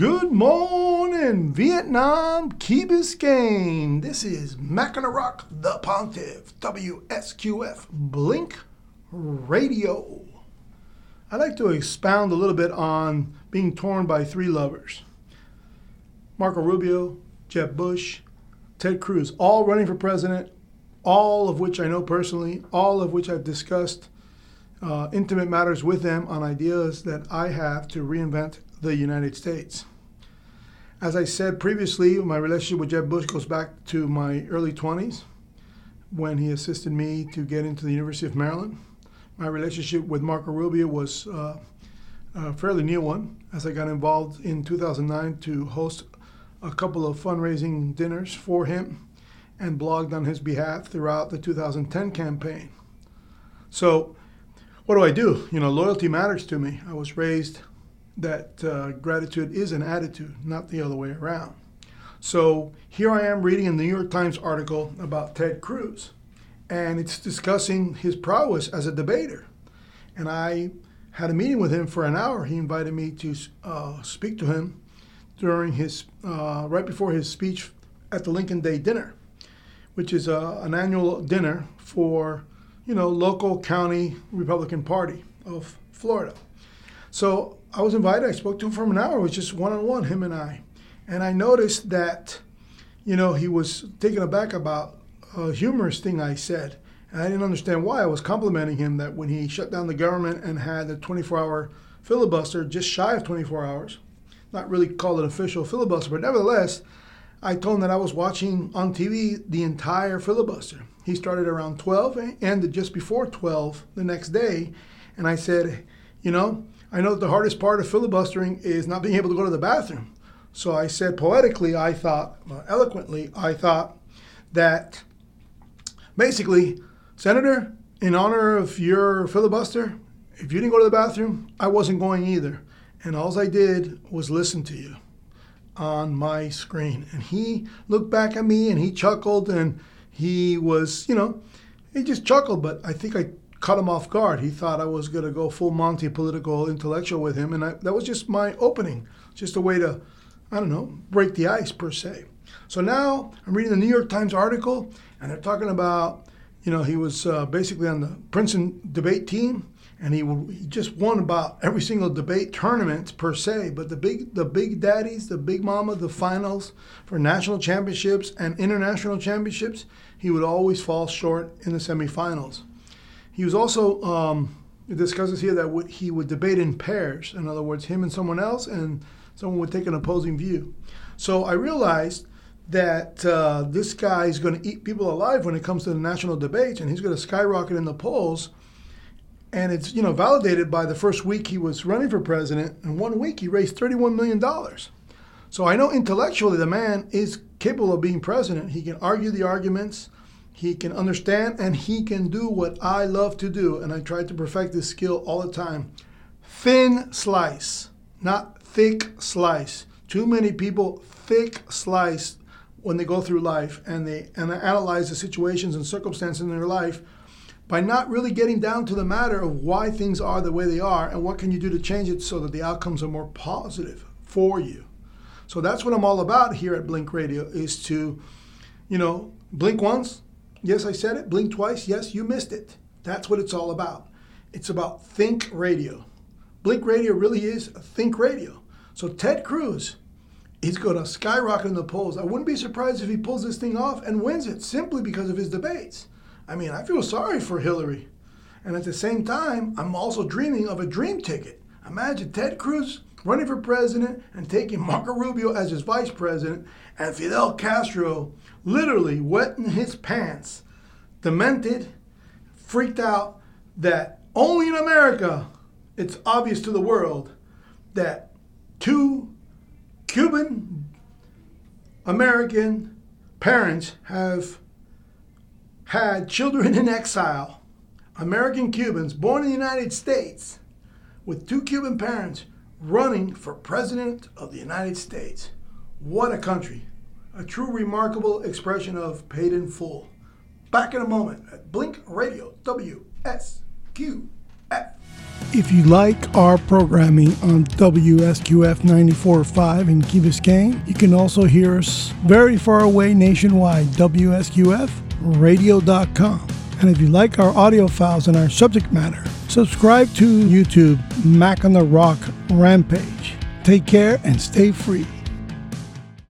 Good morning, Vietnam, Key Biscayne. This is Mackinac Rock, the Pontiff, WSQF, Blink Radio. I'd like to expound a little bit on being torn by three lovers Marco Rubio, Jeb Bush, Ted Cruz, all running for president, all of which I know personally, all of which I've discussed uh, intimate matters with them on ideas that I have to reinvent the United States. As I said previously, my relationship with Jeb Bush goes back to my early 20s when he assisted me to get into the University of Maryland. My relationship with Marco Rubio was uh, a fairly new one as I got involved in 2009 to host a couple of fundraising dinners for him and blogged on his behalf throughout the 2010 campaign. So, what do I do? You know, loyalty matters to me. I was raised that uh, gratitude is an attitude, not the other way around. So here I am reading a New York Times article about Ted Cruz, and it's discussing his prowess as a debater. And I had a meeting with him for an hour. He invited me to uh, speak to him during his uh, right before his speech at the Lincoln Day dinner, which is uh, an annual dinner for you know local county Republican Party of Florida. So I was invited. I spoke to him for an hour. It was just one on one, him and I. And I noticed that, you know, he was taken aback about a humorous thing I said. And I didn't understand why. I was complimenting him that when he shut down the government and had a 24 hour filibuster, just shy of 24 hours, not really called an official filibuster, but nevertheless, I told him that I was watching on TV the entire filibuster. He started around 12, and ended just before 12 the next day. And I said, you know, I know that the hardest part of filibustering is not being able to go to the bathroom. So I said poetically, I thought, eloquently, I thought that basically, Senator, in honor of your filibuster, if you didn't go to the bathroom, I wasn't going either. And all I did was listen to you on my screen. And he looked back at me and he chuckled and he was, you know, he just chuckled, but I think I caught him off guard. He thought I was going to go full Monty political intellectual with him, and I, that was just my opening, just a way to, I don't know, break the ice per se. So now I'm reading the New York Times article, and they're talking about, you know, he was uh, basically on the Princeton debate team, and he, he just won about every single debate tournament per se. But the big, the big daddies, the big mama, the finals for national championships and international championships, he would always fall short in the semifinals. He was also um, it discusses here that he would debate in pairs. In other words, him and someone else, and someone would take an opposing view. So I realized that uh, this guy is going to eat people alive when it comes to the national debates, and he's going to skyrocket in the polls. And it's you know validated by the first week he was running for president. In one week, he raised thirty-one million dollars. So I know intellectually the man is capable of being president. He can argue the arguments. He can understand and he can do what I love to do. And I try to perfect this skill all the time. Thin slice, not thick slice. Too many people thick slice when they go through life and they and they analyze the situations and circumstances in their life by not really getting down to the matter of why things are the way they are and what can you do to change it so that the outcomes are more positive for you. So that's what I'm all about here at Blink Radio is to, you know, blink once, Yes, I said it. Blink twice. Yes, you missed it. That's what it's all about. It's about think radio. Blink radio really is think radio. So Ted Cruz, he's going to skyrocket in the polls. I wouldn't be surprised if he pulls this thing off and wins it simply because of his debates. I mean, I feel sorry for Hillary. And at the same time, I'm also dreaming of a dream ticket. Imagine Ted Cruz running for president and taking Marco Rubio as his vice president and Fidel Castro literally wetting his pants, demented, freaked out that only in America it's obvious to the world that two Cuban American parents have had children in exile, American Cubans born in the United States, with two Cuban parents running for President of the United States. What a country a true remarkable expression of paid in full. Back in a moment at Blink Radio WSQF. If you like our programming on WSQF 94.5 in Key Biscayne, you can also hear us very far away nationwide, WSQFradio.com. And if you like our audio files and our subject matter, subscribe to YouTube Mac on the Rock Rampage. Take care and stay free.